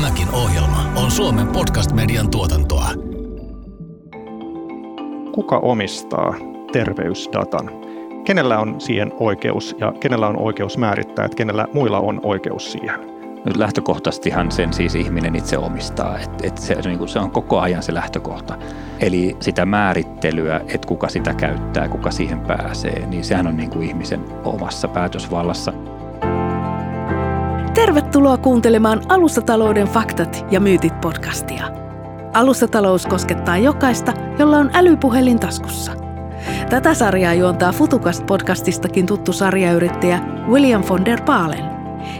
Tämäkin ohjelma on Suomen podcast-median tuotantoa. Kuka omistaa terveysdatan? Kenellä on siihen oikeus ja kenellä on oikeus määrittää, että kenellä muilla on oikeus siihen? Nyt lähtökohtaisestihan sen siis ihminen itse omistaa, että et se, niin se on koko ajan se lähtökohta. Eli sitä määrittelyä, että kuka sitä käyttää, kuka siihen pääsee, niin sehän on niin kuin ihmisen omassa päätösvallassa. Tervetuloa kuuntelemaan Alustatalouden faktat ja myytit podcastia. Alustatalous koskettaa jokaista, jolla on älypuhelin taskussa. Tätä sarjaa juontaa Futukast-podcastistakin tuttu sarjayrittäjä William von der Paalen.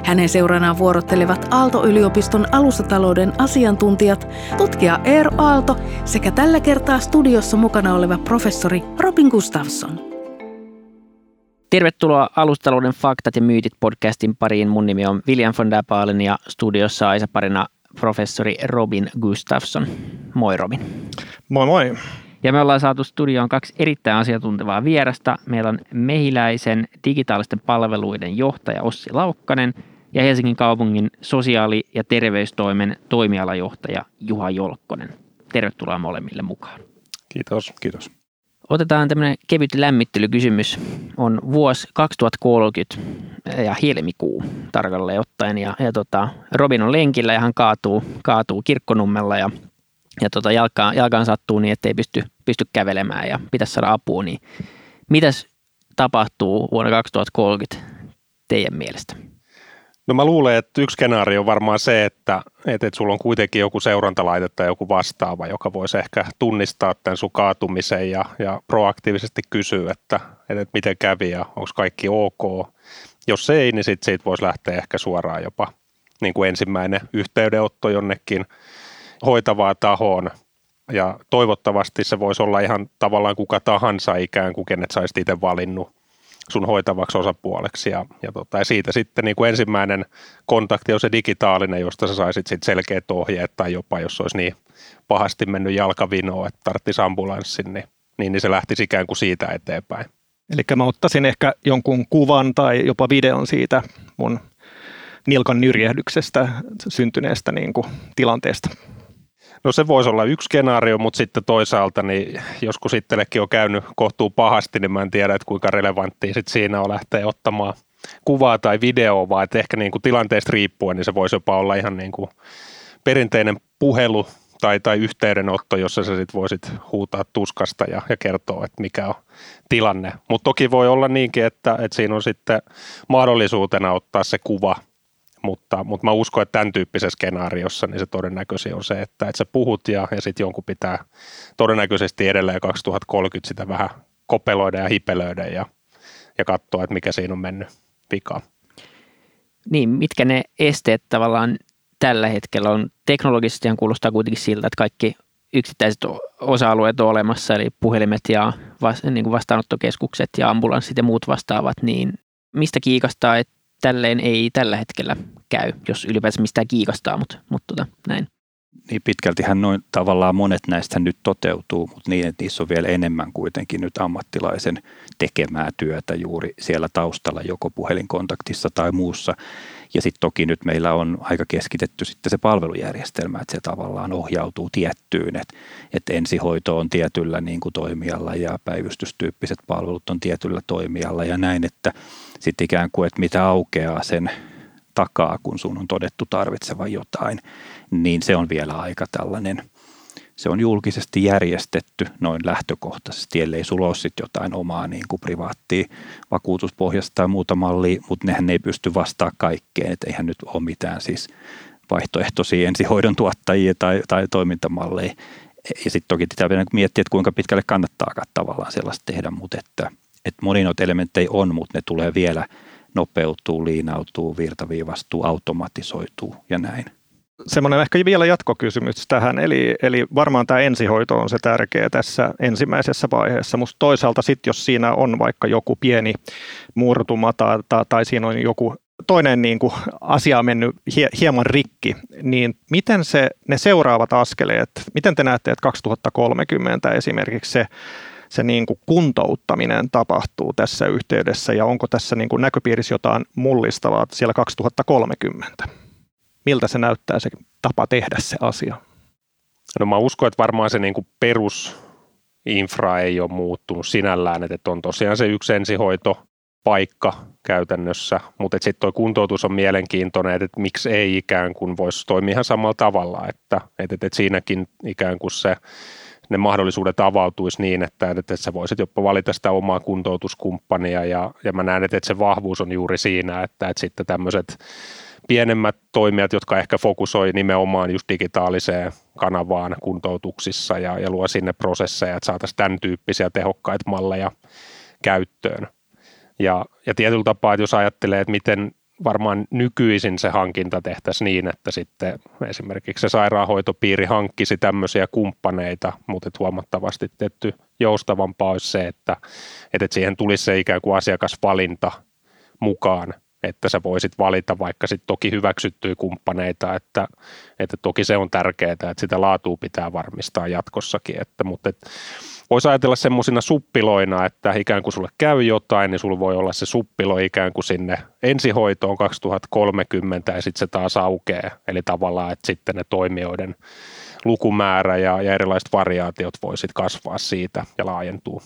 Hänen seuranaan vuorottelevat Aalto-yliopiston alustatalouden asiantuntijat, tutkija Eero Aalto sekä tällä kertaa studiossa mukana oleva professori Robin Gustafsson. Tervetuloa Alustalouden faktat ja myytit podcastin pariin. Mun nimi on William von der Baalen ja studiossa Aisa parina professori Robin Gustafsson. Moi Robin. Moi moi. Ja me ollaan saatu studioon kaksi erittäin asiantuntevaa vierasta. Meillä on Mehiläisen digitaalisten palveluiden johtaja Ossi Laukkanen ja Helsingin kaupungin sosiaali- ja terveystoimen toimialajohtaja Juha Jolkkonen. Tervetuloa molemmille mukaan. Kiitos. Kiitos. Otetaan tämmöinen kevyt lämmittelykysymys. On vuosi 2030 ja helmikuu tarkalleen ottaen. Ja, ja tota, Robin on lenkillä ja hän kaatuu, kaatuu kirkkonummella ja, ja tota, jalkaan, jalkaan sattuu niin, että ei pysty, pysty kävelemään ja pitäisi saada apua. Niin mitäs tapahtuu vuonna 2030 teidän mielestä? No mä luulen, että yksi skenaario on varmaan se, että, että, että sulla on kuitenkin joku seurantalaite tai joku vastaava, joka voisi ehkä tunnistaa tämän sun kaatumisen ja, ja proaktiivisesti kysyä, että, että, että miten kävi ja onko kaikki ok. Jos ei, niin sit siitä voisi lähteä ehkä suoraan jopa niin kuin ensimmäinen yhteydenotto jonnekin hoitavaa tahoon. Ja toivottavasti se voisi olla ihan tavallaan kuka tahansa ikään kuin, kenet saisit itse valinnut sun hoitavaksi osapuoleksi. Ja, ja, tota, ja siitä sitten niin kuin ensimmäinen kontakti on se digitaalinen, josta sä saisit sitten selkeät ohjeet tai jopa jos olisi niin pahasti mennyt jalkavinoon, että tarvitsisi ambulanssin, niin, niin, niin se lähtisi ikään kuin siitä eteenpäin. Eli mä ottaisin ehkä jonkun kuvan tai jopa videon siitä mun nilkan nyrjähdyksestä syntyneestä niin kuin tilanteesta. No se voisi olla yksi skenaario, mutta sitten toisaalta, niin joskus itsellekin on käynyt kohtuu pahasti, niin mä en tiedä, että kuinka relevanttia sit siinä on lähteä ottamaan kuvaa tai videoa, vaan että ehkä niin kuin tilanteesta riippuen, niin se voisi jopa olla ihan niin kuin perinteinen puhelu tai, tai yhteydenotto, jossa sä sit voisit huutaa tuskasta ja, ja kertoa, että mikä on tilanne. Mutta toki voi olla niinkin, että, että siinä on sitten mahdollisuutena ottaa se kuva – mutta, mutta mä uskon, että tämän tyyppisessä skenaariossa niin se todennäköisesti on se, että, että sä puhut ja, ja sitten jonkun pitää todennäköisesti edelleen 2030 sitä vähän kopeloida ja hipelöidä ja, ja katsoa, että mikä siinä on mennyt vikaan. Niin, mitkä ne esteet tavallaan tällä hetkellä on? Teknologisesti kuulostaa kuitenkin siltä, että kaikki yksittäiset osa-alueet on olemassa, eli puhelimet ja niin vastaanottokeskukset ja ambulanssit ja muut vastaavat, niin mistä kiikastaa, että tälleen ei tällä hetkellä käy, jos ylipäänsä mistään kiikastaa, mutta, mutta tota, näin. Niin pitkältihän noin tavallaan monet näistä nyt toteutuu, mutta niin, että niissä on vielä enemmän kuitenkin nyt ammattilaisen tekemää työtä juuri siellä taustalla, joko puhelinkontaktissa tai muussa. Ja sitten toki nyt meillä on aika keskitetty sitten se palvelujärjestelmä, että se tavallaan ohjautuu tiettyyn, että, että ensihoito on tietyllä niin kuin toimijalla ja päivystystyyppiset palvelut on tietyllä toimijalla ja näin, että sitten ikään kuin, että mitä aukeaa sen takaa, kun sun on todettu tarvitsevan jotain, niin se on vielä aika tällainen, se on julkisesti järjestetty noin lähtökohtaisesti, ellei sulla ole sitten jotain omaa niin kuin privaattia vakuutuspohjasta tai muuta mallia, mutta nehän ei pysty vastaamaan kaikkeen, että eihän nyt ole mitään siis vaihtoehtoisia ensihoidon tuottajia tai, tai toimintamalleja. Ja sitten toki pitää miettiä, että kuinka pitkälle kannattaa tavallaan sellaista tehdä, mutta että, että moni noita elementtejä on, mutta ne tulee vielä nopeutuu, liinautuu, virtaviivastuu, automatisoituu ja näin. Semmoinen ehkä vielä jatkokysymys tähän, eli, eli varmaan tämä ensihoito on se tärkeä tässä ensimmäisessä vaiheessa, mutta toisaalta sitten jos siinä on vaikka joku pieni murtuma tai, tai, tai siinä on joku toinen niin kuin asia on mennyt hie, hieman rikki, niin miten se, ne seuraavat askeleet, miten te näette, että 2030 esimerkiksi se se niin kuin kuntouttaminen tapahtuu tässä yhteydessä ja onko tässä niin kuin näköpiirissä jotain mullistavaa siellä 2030? miltä se näyttää se tapa tehdä se asia? No mä uskon, että varmaan se niin kuin perusinfra ei ole muuttunut sinällään, että on tosiaan se yksi ensihoito, paikka käytännössä, mutta sitten tuo kuntoutus on mielenkiintoinen, että, että miksi ei ikään kuin voisi toimia ihan samalla tavalla, että, että, että siinäkin ikään kuin se ne mahdollisuudet avautuisi niin, että, että sä voisit jopa valita sitä omaa kuntoutuskumppania ja, ja mä näen, että, että se vahvuus on juuri siinä, että, että sitten tämmöiset pienemmät toimijat, jotka ehkä fokusoi nimenomaan just digitaaliseen kanavaan kuntoutuksissa ja, ja luo sinne prosesseja, että saataisiin tämän tyyppisiä tehokkaita malleja käyttöön. Ja, ja tietyllä tapaa, että jos ajattelee, että miten varmaan nykyisin se hankinta tehtäisiin niin, että sitten esimerkiksi se sairaanhoitopiiri hankkisi tämmöisiä kumppaneita, mutta huomattavasti tehty joustavampaa olisi se, että, että siihen tulisi se ikään kuin asiakasvalinta mukaan, että sä voisit valita vaikka sitten toki hyväksyttyjä kumppaneita, että, että toki se on tärkeää, että sitä laatua pitää varmistaa jatkossakin, että, mutta että voisi ajatella semmoisina suppiloina, että ikään kuin sulle käy jotain, niin sulla voi olla se suppilo ikään kuin sinne ensihoitoon 2030 ja sitten se taas aukeaa. Eli tavallaan, että sitten ne toimijoiden lukumäärä ja, ja erilaiset variaatiot voisit kasvaa siitä ja laajentua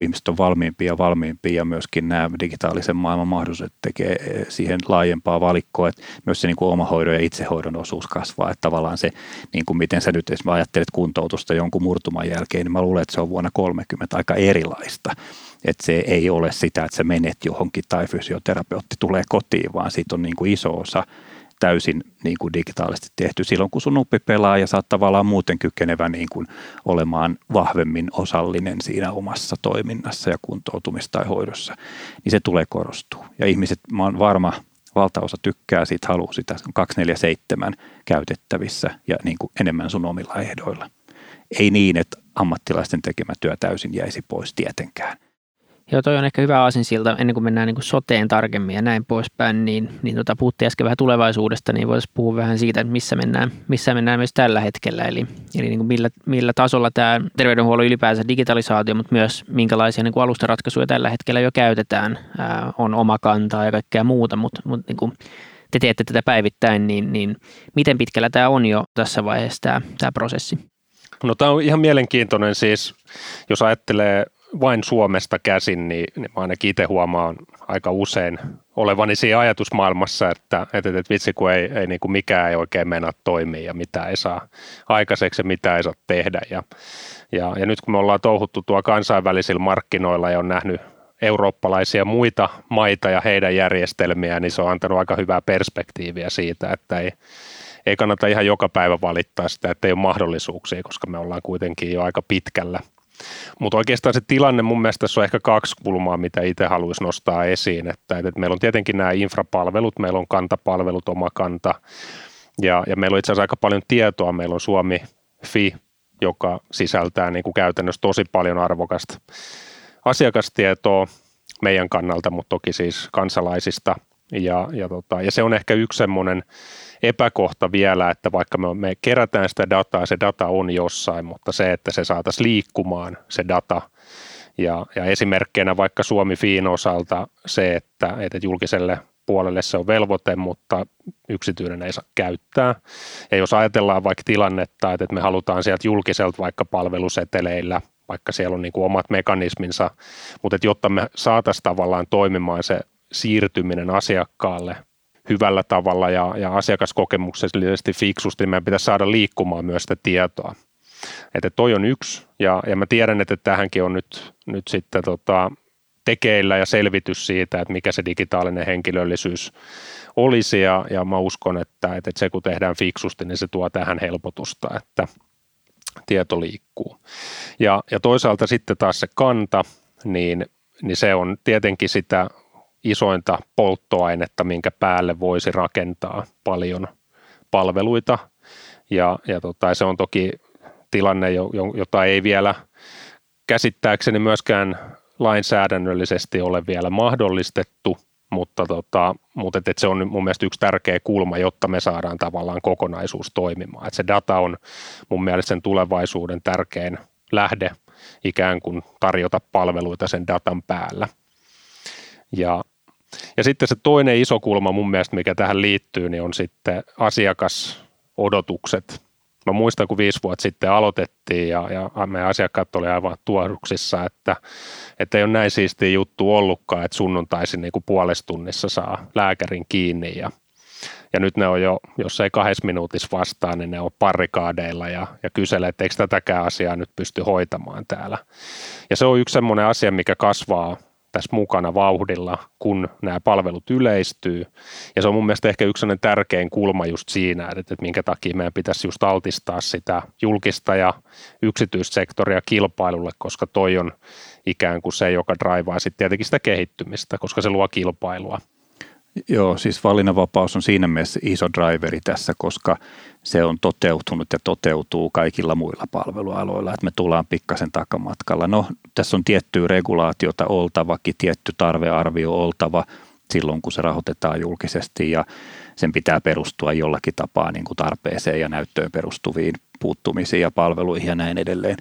ihmiset on valmiimpia ja valmiimpia ja myöskin nämä digitaalisen maailman mahdollisuudet tekee eh, siihen laajempaa valikkoa, että myös se niin kuin omahoidon ja itsehoidon osuus kasvaa, että tavallaan se, niin kuin miten sä nyt esimerkiksi ajattelet kuntoutusta jonkun murtuman jälkeen, niin mä luulen, että se on vuonna 30 aika erilaista. Että se ei ole sitä, että sä menet johonkin tai fysioterapeutti tulee kotiin, vaan siitä on niin kuin iso osa täysin niin kuin digitaalisesti tehty silloin, kun sun nuppi pelaa ja saat tavallaan muuten kykenevä niin kuin olemaan vahvemmin osallinen siinä omassa toiminnassa ja kuntoutumissa tai hoidossa, niin se tulee korostua. Ja ihmiset, mä oon varma, valtaosa tykkää siitä, haluaa sitä 247 käytettävissä ja niin kuin enemmän sun omilla ehdoilla. Ei niin, että ammattilaisten tekemä työ täysin jäisi pois tietenkään. Joo, toi on ehkä hyvä aasinsilta ennen kuin mennään niin kuin soteen tarkemmin ja näin poispäin, niin, niin tota, puhuttiin äsken vähän tulevaisuudesta, niin voitaisiin puhua vähän siitä, että missä mennään, missä mennään myös tällä hetkellä, eli, eli niin kuin millä, millä tasolla tämä terveydenhuollon ylipäänsä digitalisaatio, mutta myös minkälaisia niin kuin alustaratkaisuja tällä hetkellä jo käytetään, ää, on oma kantaa ja kaikkea muuta, mutta, mutta niin kuin te teette tätä päivittäin, niin, niin miten pitkällä tämä on jo tässä vaiheessa tämä, tämä prosessi? No tämä on ihan mielenkiintoinen siis, jos ajattelee vain Suomesta käsin, niin, niin mä ainakin itse huomaan aika usein olevani siinä ajatusmaailmassa, että, että, että vitsi kun ei, ei niin kuin mikään ei oikein mennä toimia ja mitä ei saa aikaiseksi ja mitä ei saa tehdä. Ja, ja, ja nyt kun me ollaan touhuttu tuo kansainvälisillä markkinoilla ja on nähnyt eurooppalaisia muita maita ja heidän järjestelmiä, niin se on antanut aika hyvää perspektiiviä siitä, että ei, ei kannata ihan joka päivä valittaa sitä, että ei ole mahdollisuuksia, koska me ollaan kuitenkin jo aika pitkällä – mutta oikeastaan se tilanne mun mielestä tässä on ehkä kaksi kulmaa, mitä itse haluaisi nostaa esiin. Että, että meillä on tietenkin nämä infrapalvelut, meillä on kantapalvelut, oma kanta, ja, ja meillä on itse asiassa aika paljon tietoa. Meillä on Suomi FI, joka sisältää niin kuin käytännössä tosi paljon arvokasta asiakastietoa meidän kannalta, mutta toki siis kansalaisista. Ja, ja, tota, ja se on ehkä yksi semmoinen epäkohta vielä, että vaikka me, me kerätään sitä dataa, se data on jossain, mutta se, että se saataisiin liikkumaan, se data, ja, ja esimerkkeinä vaikka Suomi Fiin osalta se, että, että julkiselle puolelle se on velvoite, mutta yksityinen ei saa käyttää. Ja jos ajatellaan vaikka tilannetta, että me halutaan sieltä julkiselta vaikka palveluseteleillä, vaikka siellä on niin kuin omat mekanisminsa, mutta että jotta me saataisiin tavallaan toimimaan se siirtyminen asiakkaalle hyvällä tavalla ja, ja asiakaskokemuksellisesti fiksusti, niin meidän pitäisi saada liikkumaan myös sitä tietoa. Että toi on yksi, ja, ja mä tiedän, että tähänkin on nyt, nyt sitten tota, tekeillä ja selvitys siitä, että mikä se digitaalinen henkilöllisyys olisi, ja, ja mä uskon, että, että se kun tehdään fiksusti, niin se tuo tähän helpotusta, että tieto liikkuu. Ja, ja toisaalta sitten taas se kanta, niin, niin se on tietenkin sitä isointa polttoainetta, minkä päälle voisi rakentaa paljon palveluita. Ja, ja tota, se on toki tilanne, jota ei vielä käsittääkseni myöskään lainsäädännöllisesti ole vielä mahdollistettu, mutta, tota, mutta et, et se on mun mielestä yksi tärkeä kulma, jotta me saadaan tavallaan kokonaisuus toimimaan. Et se data on mun mielestä sen tulevaisuuden tärkein lähde ikään kuin tarjota palveluita sen datan päällä. Ja Ja sitten se toinen iso kulma mun mielestä, mikä tähän liittyy, niin on sitten asiakasodotukset. Mä muistan, kun viisi vuotta sitten aloitettiin ja, ja meidän asiakkaat oli aivan tuoruksissa, että, että ei ole näin siistiä juttu ollutkaan, että sunnuntaisin niin kuin puolessa tunnissa saa lääkärin kiinni ja ja nyt ne on jo, jos ei kahdessa minuutissa vastaa, niin ne on parikaadeilla ja, ja kyselee, että eikö tätäkään asiaa nyt pysty hoitamaan täällä. Ja se on yksi semmoinen asia, mikä kasvaa tässä mukana vauhdilla, kun nämä palvelut yleistyy. Ja se on mun mielestä ehkä yksi tärkein kulma just siinä, että, että minkä takia meidän pitäisi just altistaa sitä julkista ja yksityissektoria kilpailulle, koska toi on ikään kuin se, joka draivaa sitten tietenkin sitä kehittymistä, koska se luo kilpailua. Joo, siis valinnanvapaus on siinä mielessä iso driveri tässä, koska se on toteutunut ja toteutuu kaikilla muilla palvelualoilla, että me tullaan pikkasen takamatkalla. No, tässä on tiettyä regulaatiota oltavakin, tietty tarvearvio oltava silloin, kun se rahoitetaan julkisesti ja sen pitää perustua jollakin tapaa niin kuin tarpeeseen ja näyttöön perustuviin puuttumisiin ja palveluihin ja näin edelleen.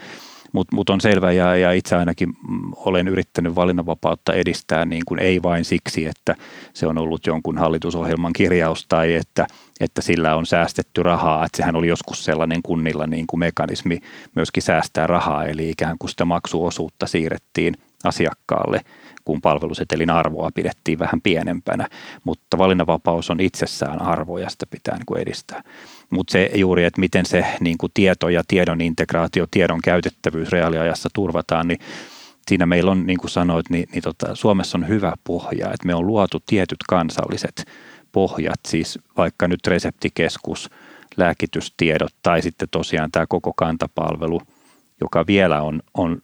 Mutta mut on selvä ja, ja itse ainakin olen yrittänyt valinnanvapautta edistää niin kuin ei vain siksi, että se on ollut jonkun hallitusohjelman kirjaus tai että, että sillä on säästetty rahaa. Että sehän oli joskus sellainen kunnilla niin kuin mekanismi myöskin säästää rahaa, eli ikään kuin sitä maksuosuutta siirrettiin asiakkaalle – kun palvelusetelin arvoa pidettiin vähän pienempänä, mutta valinnanvapaus on itsessään arvo ja sitä pitää niin kuin edistää. Mutta se juuri, että miten se niin kuin tieto ja tiedon integraatio, tiedon käytettävyys reaaliajassa turvataan, niin siinä meillä on, niin kuin sanoit, niin, niin tota, Suomessa on hyvä pohja, että me on luotu tietyt kansalliset pohjat, siis vaikka nyt reseptikeskus, lääkitystiedot tai sitten tosiaan tämä koko kantapalvelu, joka vielä on, on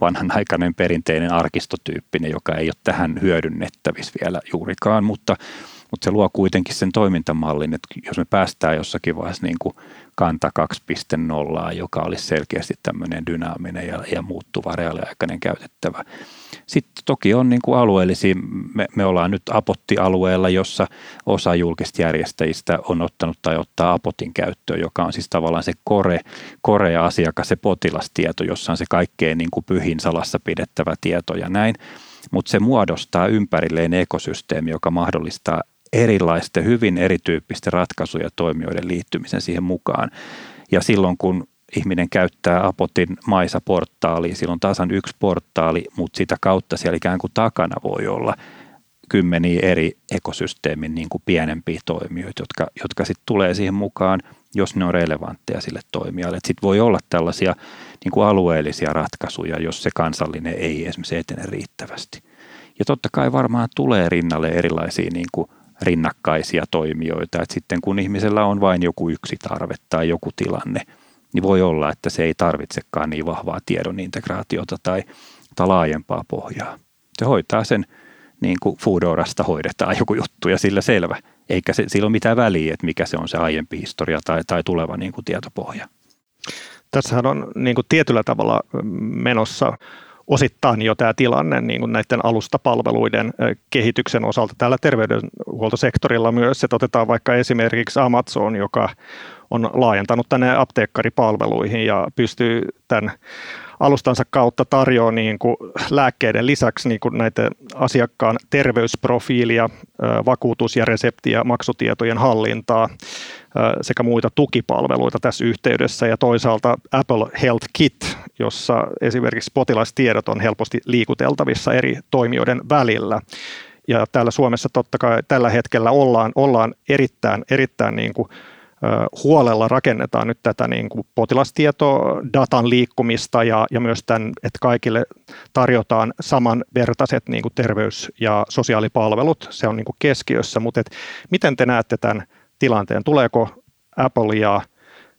vanhanaikainen perinteinen arkistotyyppinen, joka ei ole tähän hyödynnettävissä vielä juurikaan, mutta, mutta se luo kuitenkin sen toimintamallin, että jos me päästään jossakin vaiheessa niin kuin kanta 2.0, joka olisi selkeästi tämmöinen dynaaminen ja, ja muuttuva reaaliaikainen käytettävä, sitten toki on niin kuin alueellisia, me, me ollaan nyt Apotti-alueella, jossa osa julkista järjestäjistä on ottanut tai ottaa Apotin käyttöön, joka on siis tavallaan se kore, kore asiakas, se potilastieto, jossa on se kaikkein niin kuin pyhin salassa pidettävä tieto ja näin. Mutta se muodostaa ympärilleen ekosysteemi, joka mahdollistaa erilaisten, hyvin erityyppisten ratkaisuja toimijoiden liittymisen siihen mukaan. Ja silloin kun ihminen käyttää Apotin Maisa-portaalia, silloin taas on yksi portaali, mutta sitä kautta siellä ikään kuin takana voi olla kymmeniä eri ekosysteemin niin kuin pienempiä toimijoita, jotka, jotka sitten tulee siihen mukaan, jos ne on relevantteja sille toimijalle. Sitten voi olla tällaisia niin kuin alueellisia ratkaisuja, jos se kansallinen ei esimerkiksi etene riittävästi. Ja totta kai varmaan tulee rinnalle erilaisia niin kuin rinnakkaisia toimijoita, että sitten kun ihmisellä on vain joku yksi tarve tai joku tilanne – niin voi olla, että se ei tarvitsekaan niin vahvaa tiedon integraatiota tai, tai laajempaa pohjaa. Se hoitaa sen niin kuin Foodorasta hoidetaan joku juttu ja sillä selvä. Eikä se, sillä ole mitään väliä, että mikä se on se aiempi historia tai, tai tuleva niin kuin tietopohja. Tässähän on niin kuin tietyllä tavalla menossa osittain jo tämä tilanne niin kuin näiden alustapalveluiden kehityksen osalta täällä terveydenhuoltosektorilla myös, että otetaan vaikka esimerkiksi Amazon, joka on laajentanut tänne apteekkaripalveluihin ja pystyy tämän alustansa kautta tarjoaa niin kuin lääkkeiden lisäksi niin kuin näitä asiakkaan terveysprofiilia, vakuutus- ja resepti- ja maksutietojen hallintaa sekä muita tukipalveluita tässä yhteydessä ja toisaalta Apple Health Kit, jossa esimerkiksi potilastiedot on helposti liikuteltavissa eri toimijoiden välillä. Ja täällä Suomessa totta kai tällä hetkellä ollaan, ollaan erittäin, erittäin niin kuin huolella rakennetaan nyt tätä niin kuin potilastietodatan liikkumista ja, ja myös tämän, että kaikille tarjotaan samanvertaiset niin kuin terveys- ja sosiaalipalvelut. Se on niin kuin keskiössä, mutta et miten te näette tämän tilanteen? Tuleeko Apple ja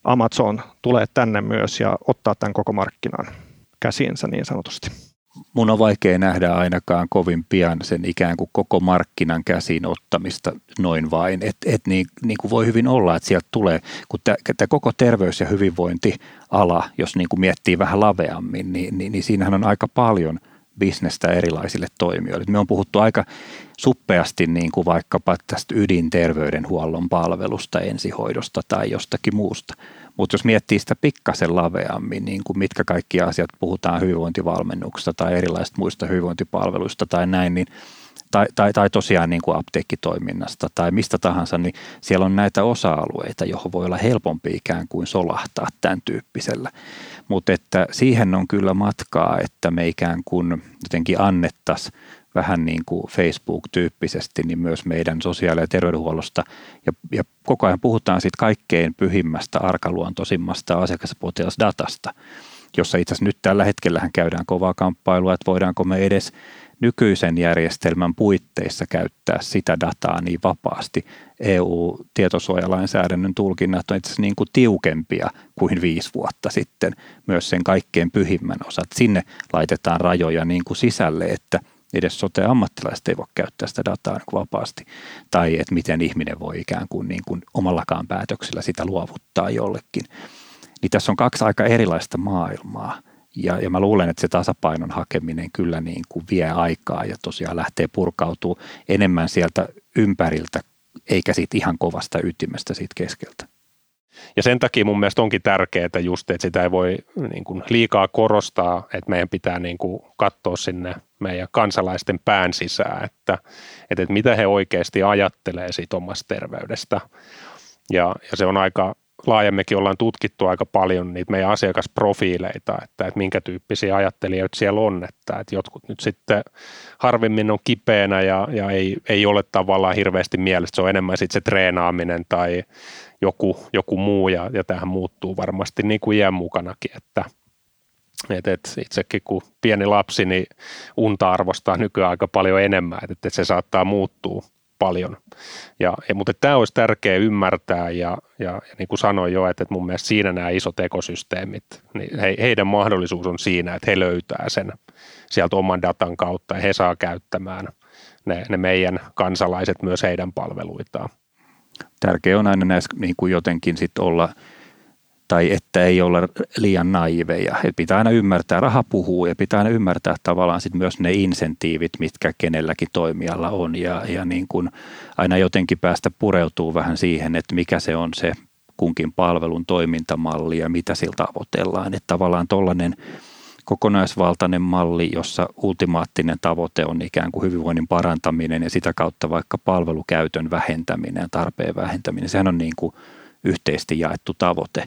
Amazon tulee tänne myös ja ottaa tämän koko markkinan käsiinsä niin sanotusti? Mun on vaikea nähdä ainakaan kovin pian sen ikään kuin koko markkinan käsiin ottamista noin vain. Että et niin, niin kuin voi hyvin olla, että sieltä tulee, kun tämä koko terveys- ja hyvinvointiala, jos niin kuin miettii vähän laveammin, niin, niin, niin siinähän on aika paljon bisnestä erilaisille toimijoille. Me on puhuttu aika suppeasti niin kuin vaikkapa tästä ydinterveydenhuollon palvelusta, ensihoidosta tai jostakin muusta. Mutta jos miettii sitä pikkasen laveammin, niin kuin mitkä kaikki asiat puhutaan hyvinvointivalmennuksesta tai erilaisista muista hyvinvointipalveluista tai näin, niin tai, tai, tai tosiaan niin kuin apteekkitoiminnasta tai mistä tahansa, niin siellä on näitä osa-alueita, johon voi olla helpompi ikään kuin solahtaa tämän tyyppisellä. Mutta että siihen on kyllä matkaa, että me ikään kuin jotenkin annettaisiin vähän niin kuin Facebook-tyyppisesti, niin myös meidän sosiaali- ja terveydenhuollosta. Ja, ja koko ajan puhutaan siitä kaikkein pyhimmästä, arkaluontoisimmasta asiakaspotilasdatasta, jossa itse asiassa nyt tällä hetkellähän käydään kovaa kamppailua, että voidaanko me edes nykyisen järjestelmän puitteissa käyttää sitä dataa niin vapaasti. EU-tietosuojalainsäädännön tulkinnat on itse asiassa niin kuin tiukempia kuin viisi vuotta sitten, myös sen kaikkein pyhimmän osat. Sinne laitetaan rajoja niin kuin sisälle, että edes sote-ammattilaiset ei voi käyttää sitä dataa niin vapaasti. Tai että miten ihminen voi ikään kuin, niin kuin omallakaan päätöksellä sitä luovuttaa jollekin. Niin tässä on kaksi aika erilaista maailmaa. Ja, ja mä luulen, että se tasapainon hakeminen kyllä niin kuin vie aikaa ja tosiaan lähtee purkautuu enemmän sieltä ympäriltä, eikä siitä ihan kovasta ytimestä siitä keskeltä. Ja sen takia mun mielestä onkin tärkeää just, että sitä ei voi niin kuin liikaa korostaa, että meidän pitää niin kuin katsoa sinne meidän kansalaisten pään sisään, että, että, että mitä he oikeasti ajattelee siitä omasta terveydestä. Ja, ja se on aika laajemmekin ollaan tutkittu aika paljon niitä meidän asiakasprofiileita, että, että minkä tyyppisiä ajattelijoita siellä on, että, että jotkut nyt sitten harvemmin on kipeänä ja, ja ei, ei ole tavallaan hirveästi mielessä, se on enemmän sitten se treenaaminen tai joku, joku muu ja, ja tähän muuttuu varmasti niin kuin iän mukanakin, että et, et itsekin kun pieni lapsi, niin unta arvostaa nykyään aika paljon enemmän, että, että se saattaa muuttua paljon. Ja, ja, mutta tämä olisi tärkeää ymmärtää ja, ja, ja niin kuin sanoin jo, että, että mun mielestä siinä nämä isot ekosysteemit, niin he, heidän mahdollisuus on siinä, että he löytää sen sieltä oman datan kautta ja he saa käyttämään ne, ne meidän kansalaiset myös heidän palveluitaan. Tärkeää on aina näissä niin kuin jotenkin sit olla – tai että ei olla liian naiveja. Et pitää aina ymmärtää, raha puhuu ja pitää aina ymmärtää tavallaan sit myös ne insentiivit, mitkä kenelläkin toimijalla on ja, ja niin kuin aina jotenkin päästä pureutuu vähän siihen, että mikä se on se kunkin palvelun toimintamalli ja mitä siltä tavoitellaan. Että tavallaan tuollainen kokonaisvaltainen malli, jossa ultimaattinen tavoite on ikään kuin hyvinvoinnin parantaminen ja sitä kautta vaikka palvelukäytön vähentäminen ja tarpeen vähentäminen. Sehän on niin kuin yhteisesti jaettu tavoite.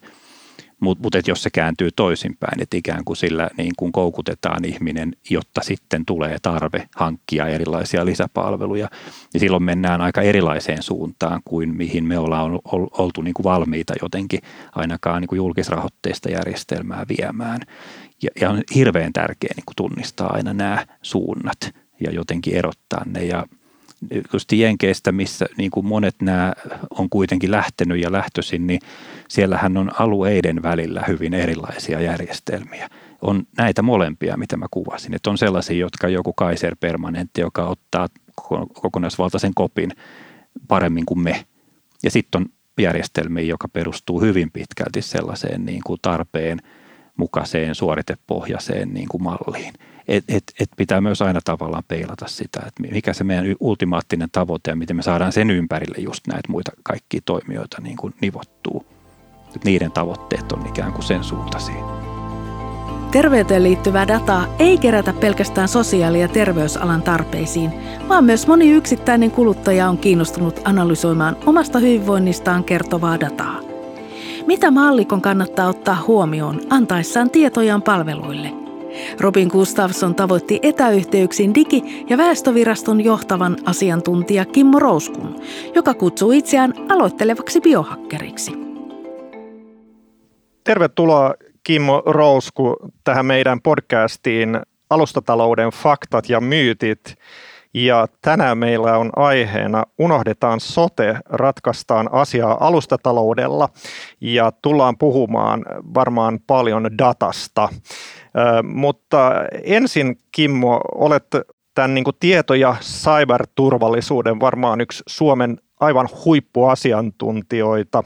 Mutta mut jos se kääntyy toisinpäin, että ikään kuin sillä niin kuin koukutetaan ihminen, jotta sitten tulee tarve hankkia erilaisia lisäpalveluja, niin silloin mennään aika erilaiseen suuntaan kuin mihin me ollaan oltu niin kuin valmiita jotenkin ainakaan niin kuin julkisrahoitteista järjestelmää viemään. Ja, ja on hirveän tärkeää niin tunnistaa aina nämä suunnat ja jotenkin erottaa ne ja just Jenkeistä, missä niin kuin monet nämä on kuitenkin lähtenyt ja lähtöisin, niin siellähän on alueiden välillä hyvin erilaisia järjestelmiä. On näitä molempia, mitä mä kuvasin. Että on sellaisia, jotka joku Kaiser Permanentti, joka ottaa kokonaisvaltaisen kopin paremmin kuin me. Ja sitten on järjestelmiä, joka perustuu hyvin pitkälti sellaiseen niin kuin tarpeen mukaiseen suoritepohjaiseen niin kuin malliin – et, et, et pitää myös aina tavallaan peilata sitä, että mikä se meidän ultimaattinen tavoite ja miten me saadaan sen ympärille just näitä muita kaikkia toimijoita niin kuin nivottuu. Et niiden tavoitteet on ikään kuin sen suuntaisia. Terveyteen liittyvää dataa ei kerätä pelkästään sosiaali- ja terveysalan tarpeisiin, vaan myös moni yksittäinen kuluttaja on kiinnostunut analysoimaan omasta hyvinvoinnistaan kertovaa dataa. Mitä mallikon kannattaa ottaa huomioon antaessaan tietojaan palveluille? Robin Gustafsson tavoitti etäyhteyksin digi- ja väestöviraston johtavan asiantuntija Kimmo Rouskun, joka kutsuu itseään aloittelevaksi biohakkeriksi. Tervetuloa Kimmo Rousku tähän meidän podcastiin Alustatalouden faktat ja myytit. Ja tänään meillä on aiheena Unohdetaan sote, ratkaistaan asiaa alustataloudella ja tullaan puhumaan varmaan paljon datasta. Mutta ensin Kimmo, olet tämän niin tieto- ja cyberturvallisuuden varmaan yksi Suomen aivan huippuasiantuntijoita.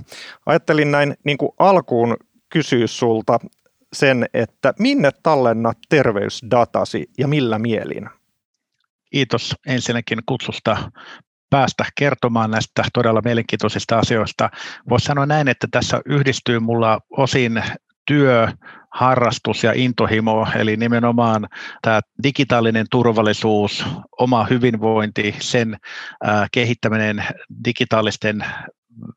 Ajattelin näin niin alkuun kysyä sulta sen, että minne tallennat terveysdatasi ja millä mielin? Kiitos ensinnäkin kutsusta päästä kertomaan näistä todella mielenkiintoisista asioista. Voisi sanoa näin, että tässä yhdistyy mulla osin työ, harrastus ja intohimo, eli nimenomaan tämä digitaalinen turvallisuus, oma hyvinvointi, sen kehittäminen digitaalisten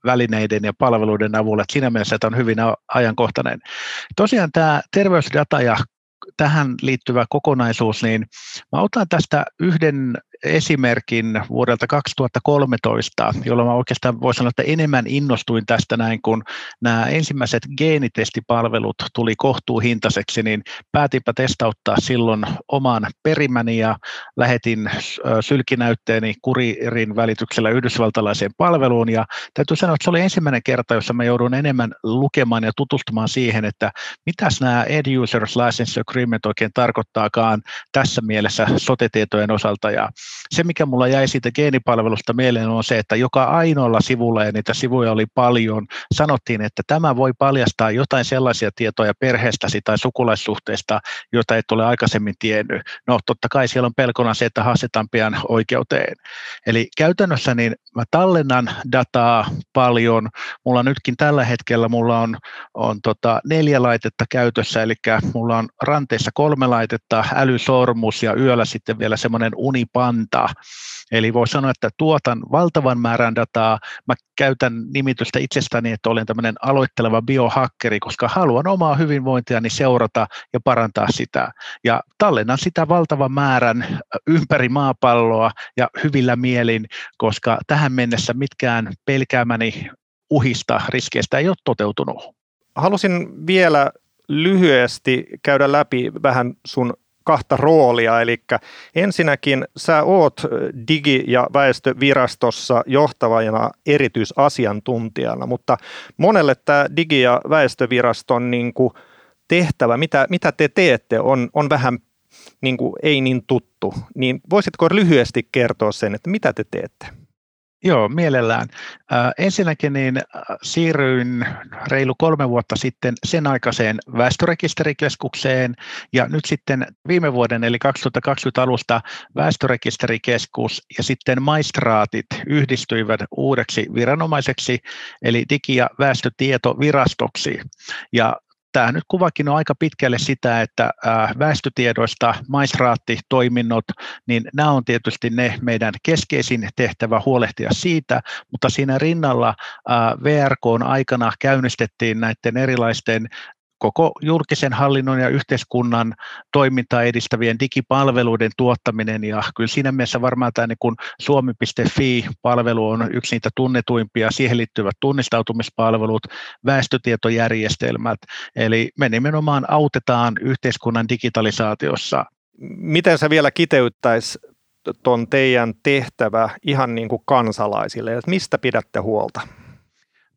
välineiden ja palveluiden avulla. Että siinä mielessä että on hyvin ajankohtainen. Tosiaan tämä terveysdata ja tähän liittyvä kokonaisuus, niin mä otan tästä yhden esimerkin vuodelta 2013, jolloin mä oikeastaan voin sanoa, että enemmän innostuin tästä näin, kun nämä ensimmäiset geenitestipalvelut tuli kohtuuhintaiseksi, niin päätinpä testauttaa silloin oman perimäni ja lähetin sylkinäytteeni kuririn välityksellä yhdysvaltalaiseen palveluun. Ja täytyy sanoa, että se oli ensimmäinen kerta, jossa mä joudun enemmän lukemaan ja tutustumaan siihen, että mitäs nämä End Users License Agreement oikein tarkoittaakaan tässä mielessä sotetietojen osalta ja se, mikä mulla jäi siitä geenipalvelusta mieleen, on se, että joka ainoalla sivulla, ja niitä sivuja oli paljon, sanottiin, että tämä voi paljastaa jotain sellaisia tietoja perheestäsi tai sukulaissuhteista, joita et ole aikaisemmin tiennyt. No totta kai siellä on pelkona se, että haastetaan pian oikeuteen. Eli käytännössä niin mä tallennan dataa paljon. Mulla nytkin tällä hetkellä mulla on, on tota neljä laitetta käytössä, eli mulla on ranteessa kolme laitetta, älysormus ja yöllä sitten vielä semmoinen unipanta. Eli voi sanoa, että tuotan valtavan määrän dataa. Mä käytän nimitystä itsestäni, että olen tämmöinen aloitteleva biohakkeri, koska haluan omaa hyvinvointiani seurata ja parantaa sitä. Ja tallennan sitä valtavan määrän ympäri maapalloa ja hyvillä mielin, koska tähän mennessä mitkään pelkäämäni uhista, riskeistä ei ole toteutunut. Halusin vielä lyhyesti käydä läpi vähän sun kahta roolia, eli ensinnäkin sä oot Digi- ja väestövirastossa johtavana erityisasiantuntijana, mutta monelle tämä Digi- ja väestöviraston niin kuin tehtävä, mitä, mitä te teette, on, on vähän niin kuin ei niin tuttu. Niin voisitko lyhyesti kertoa sen, että mitä te teette? Joo, mielellään. Ensinnäkin niin siirryin reilu kolme vuotta sitten sen aikaiseen väestörekisterikeskukseen ja nyt sitten viime vuoden eli 2020 alusta väestörekisterikeskus ja sitten maistraatit yhdistyivät uudeksi viranomaiseksi eli digi- ja väestötietovirastoksi. Ja tämä nyt kuvakin on aika pitkälle sitä, että väestötiedoista maistraattitoiminnot, niin nämä on tietysti ne meidän keskeisin tehtävä huolehtia siitä, mutta siinä rinnalla VRK aikana käynnistettiin näiden erilaisten koko julkisen hallinnon ja yhteiskunnan toimintaa edistävien digipalveluiden tuottaminen ja kyllä siinä mielessä varmaan tämä niin suomi.fi-palvelu on yksi niitä tunnetuimpia, siihen liittyvät tunnistautumispalvelut, väestötietojärjestelmät, eli me nimenomaan autetaan yhteiskunnan digitalisaatiossa. Miten sä vielä kiteyttäisi tuon teidän tehtävä ihan niin kuin kansalaisille, että mistä pidätte huolta?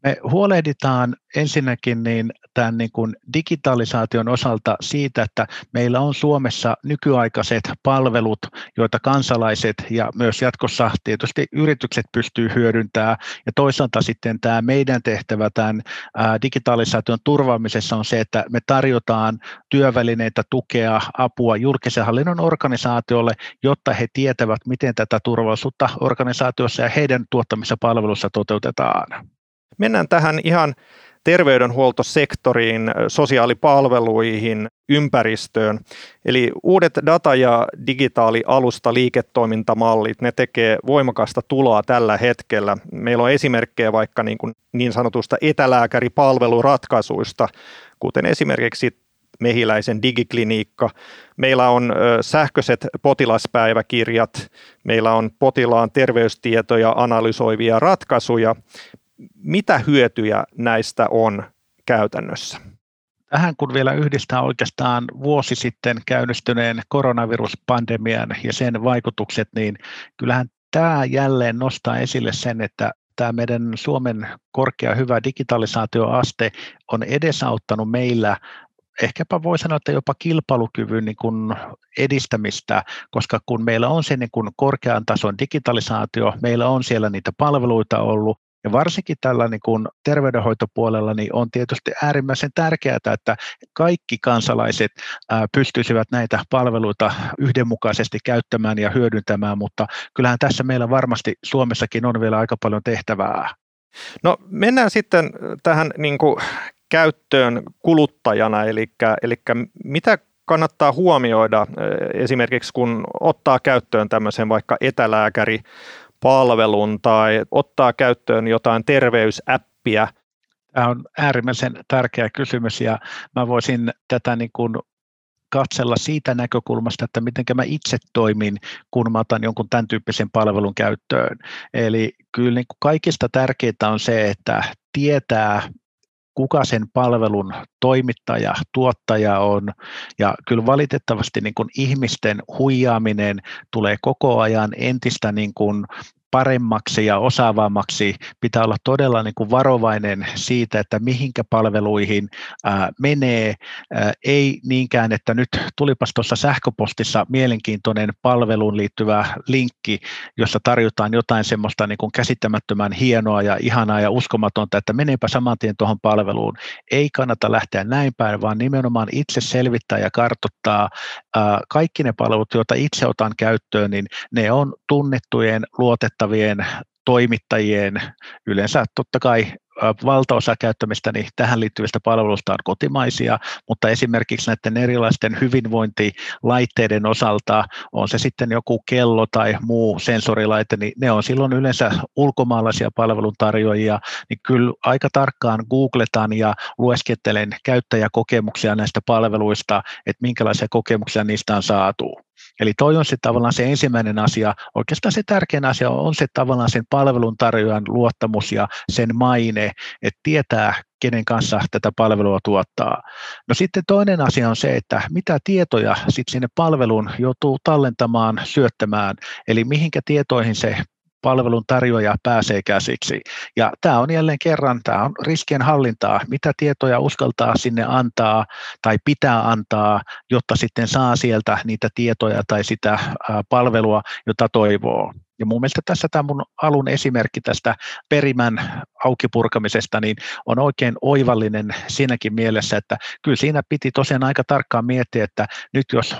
Me huolehditaan ensinnäkin niin tämän niin kuin digitalisaation osalta siitä, että meillä on Suomessa nykyaikaiset palvelut, joita kansalaiset ja myös jatkossa tietysti yritykset pystyy hyödyntämään. Ja toisaalta sitten tämä meidän tehtävä tämän digitalisaation turvaamisessa on se, että me tarjotaan työvälineitä, tukea, apua julkisen hallinnon organisaatiolle, jotta he tietävät, miten tätä turvallisuutta organisaatiossa ja heidän tuottamissa palveluissa toteutetaan. Mennään tähän ihan terveydenhuoltosektoriin, sosiaalipalveluihin, ympäristöön. Eli uudet data- ja digitaalialusta liiketoimintamallit, ne tekee voimakasta tuloa tällä hetkellä. Meillä on esimerkkejä vaikka niin, kuin niin sanotusta etälääkäripalveluratkaisuista, kuten esimerkiksi Mehiläisen digikliniikka. Meillä on sähköiset potilaspäiväkirjat, meillä on potilaan terveystietoja analysoivia ratkaisuja, mitä hyötyjä näistä on käytännössä? Tähän kun vielä yhdistää oikeastaan vuosi sitten käynnistyneen koronaviruspandemian ja sen vaikutukset, niin kyllähän tämä jälleen nostaa esille sen, että tämä meidän Suomen korkea hyvä digitalisaatioaste on edesauttanut meillä ehkäpä voi sanoa, että jopa kilpailukyvyn niin kuin edistämistä, koska kun meillä on se niin kuin korkean tason digitalisaatio, meillä on siellä niitä palveluita ollut, ja varsinkin tällä niin kuin terveydenhoitopuolella niin on tietysti äärimmäisen tärkeää, että kaikki kansalaiset pystyisivät näitä palveluita yhdenmukaisesti käyttämään ja hyödyntämään, mutta kyllähän tässä meillä varmasti Suomessakin on vielä aika paljon tehtävää. No mennään sitten tähän niin kuin käyttöön kuluttajana, eli, eli mitä kannattaa huomioida esimerkiksi kun ottaa käyttöön tämmöisen vaikka etälääkäripalvelun tai ottaa käyttöön jotain terveysäppiä, Tämä on äärimmäisen tärkeä kysymys ja mä voisin tätä niin kuin katsella siitä näkökulmasta, että miten mä itse toimin, kun mä otan jonkun tämän tyyppisen palvelun käyttöön. Eli kyllä niin kuin kaikista tärkeintä on se, että tietää kuka sen palvelun toimittaja, tuottaja on. Ja kyllä valitettavasti niin kuin ihmisten huijaaminen tulee koko ajan entistä niin kuin paremmaksi ja osaavammaksi, pitää olla todella niin kuin varovainen siitä, että mihinkä palveluihin ää, menee. Ää, ei niinkään, että nyt tulipas tuossa sähköpostissa mielenkiintoinen palveluun liittyvä linkki, jossa tarjotaan jotain semmoista niin kuin käsittämättömän hienoa ja ihanaa ja uskomatonta, että meneepä saman tien tuohon palveluun. Ei kannata lähteä näin päin, vaan nimenomaan itse selvittää ja kartoittaa ää, kaikki ne palvelut, joita itse otan käyttöön, niin ne on tunnettujen, luotettavien toimittajien, yleensä totta kai valtaosa käyttämistä niin tähän liittyvistä palveluista on kotimaisia, mutta esimerkiksi näiden erilaisten hyvinvointilaitteiden osalta, on se sitten joku kello tai muu sensorilaite, niin ne on silloin yleensä ulkomaalaisia palveluntarjoajia, niin kyllä aika tarkkaan googletan ja lueskettelen käyttäjäkokemuksia näistä palveluista, että minkälaisia kokemuksia niistä on saatu. Eli toi on se tavallaan se ensimmäinen asia. Oikeastaan se tärkein asia on se tavallaan sen palveluntarjoajan luottamus ja sen maine, että tietää, kenen kanssa tätä palvelua tuottaa. No sitten toinen asia on se, että mitä tietoja sitten sinne palveluun joutuu tallentamaan, syöttämään, eli mihinkä tietoihin se palvelun tarjoaja pääsee käsiksi. Ja tämä on jälleen kerran, tämä on riskien hallintaa, mitä tietoja uskaltaa sinne antaa tai pitää antaa, jotta sitten saa sieltä niitä tietoja tai sitä palvelua, jota toivoo. Ja mun mielestä tässä tämä mun alun esimerkki tästä perimän aukipurkamisesta niin on oikein oivallinen siinäkin mielessä, että kyllä siinä piti tosiaan aika tarkkaan miettiä, että nyt jos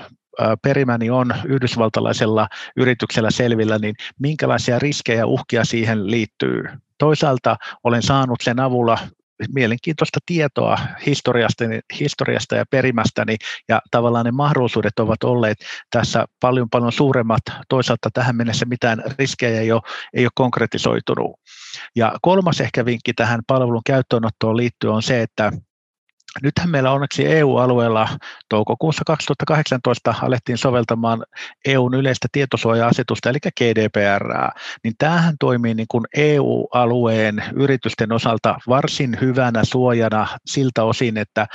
perimäni on yhdysvaltalaisella yrityksellä selvillä, niin minkälaisia riskejä ja uhkia siihen liittyy. Toisaalta olen saanut sen avulla mielenkiintoista tietoa historiasta, historiasta ja perimästäni, ja tavallaan ne mahdollisuudet ovat olleet tässä paljon paljon suuremmat. Toisaalta tähän mennessä mitään riskejä ei ole, ei ole konkretisoitunut. Ja kolmas ehkä vinkki tähän palvelun käyttöönottoon liittyen on se, että Nythän meillä onneksi EU-alueella toukokuussa 2018 alettiin soveltamaan EUn yleistä tietosuoja-asetusta, eli GDPR, niin tämähän toimii niin kuin EU-alueen yritysten osalta varsin hyvänä suojana siltä osin, että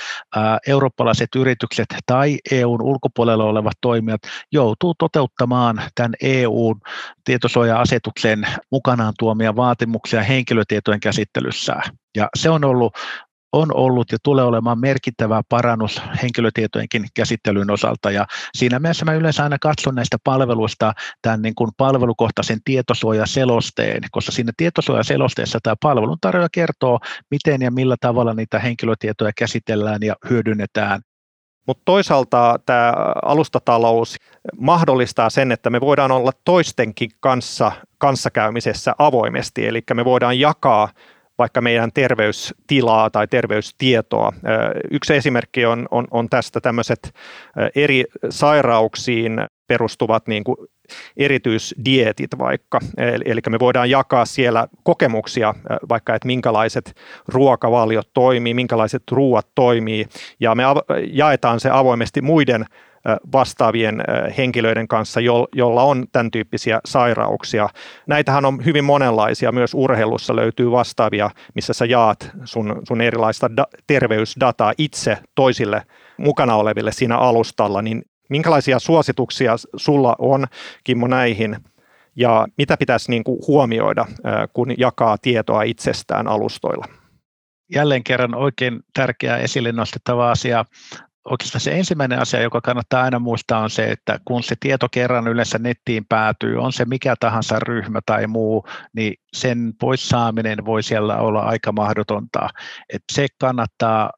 eurooppalaiset yritykset tai EUn ulkopuolella olevat toimijat joutuu toteuttamaan tämän EUn tietosuoja-asetuksen mukanaan tuomia vaatimuksia henkilötietojen käsittelyssä. Ja se on ollut on ollut ja tulee olemaan merkittävä parannus henkilötietojenkin käsittelyn osalta. Ja siinä mielessä mä yleensä aina katson näistä palveluista tämän niin kuin palvelukohtaisen tietosuojaselosteen, koska siinä tietosuojaselosteessa tämä palveluntarjoaja kertoo, miten ja millä tavalla niitä henkilötietoja käsitellään ja hyödynnetään. Mutta toisaalta tämä alustatalous mahdollistaa sen, että me voidaan olla toistenkin kanssa kanssakäymisessä avoimesti, eli me voidaan jakaa vaikka meidän terveystilaa tai terveystietoa. Yksi esimerkki on, on, on tästä tämmöiset eri sairauksiin perustuvat niin kuin erityisdietit vaikka, eli me voidaan jakaa siellä kokemuksia vaikka, että minkälaiset ruokavaliot toimii, minkälaiset ruuat toimii, ja me jaetaan se avoimesti muiden vastaavien henkilöiden kanssa, jolla on tämän tyyppisiä sairauksia. Näitähän on hyvin monenlaisia, myös urheilussa löytyy vastaavia, missä sä jaat sun, sun erilaista da- terveysdataa itse toisille mukana oleville siinä alustalla, niin minkälaisia suosituksia sulla on, Kimmo, näihin? Ja mitä pitäisi niin kuin huomioida, kun jakaa tietoa itsestään alustoilla? Jälleen kerran oikein tärkeä esille nostettava asia oikeastaan se ensimmäinen asia, joka kannattaa aina muistaa, on se, että kun se tieto kerran yleensä nettiin päätyy, on se mikä tahansa ryhmä tai muu, niin sen pois saaminen voi siellä olla aika mahdotonta. Et se kannattaa